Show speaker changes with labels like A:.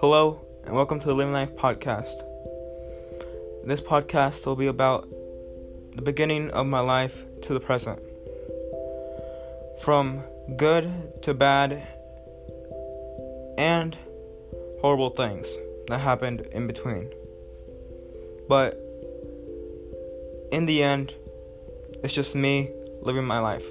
A: Hello, and welcome to the Living Life Podcast. This podcast will be about the beginning of my life to the present. From good to bad and horrible things that happened in between. But in the end, it's just me living my life.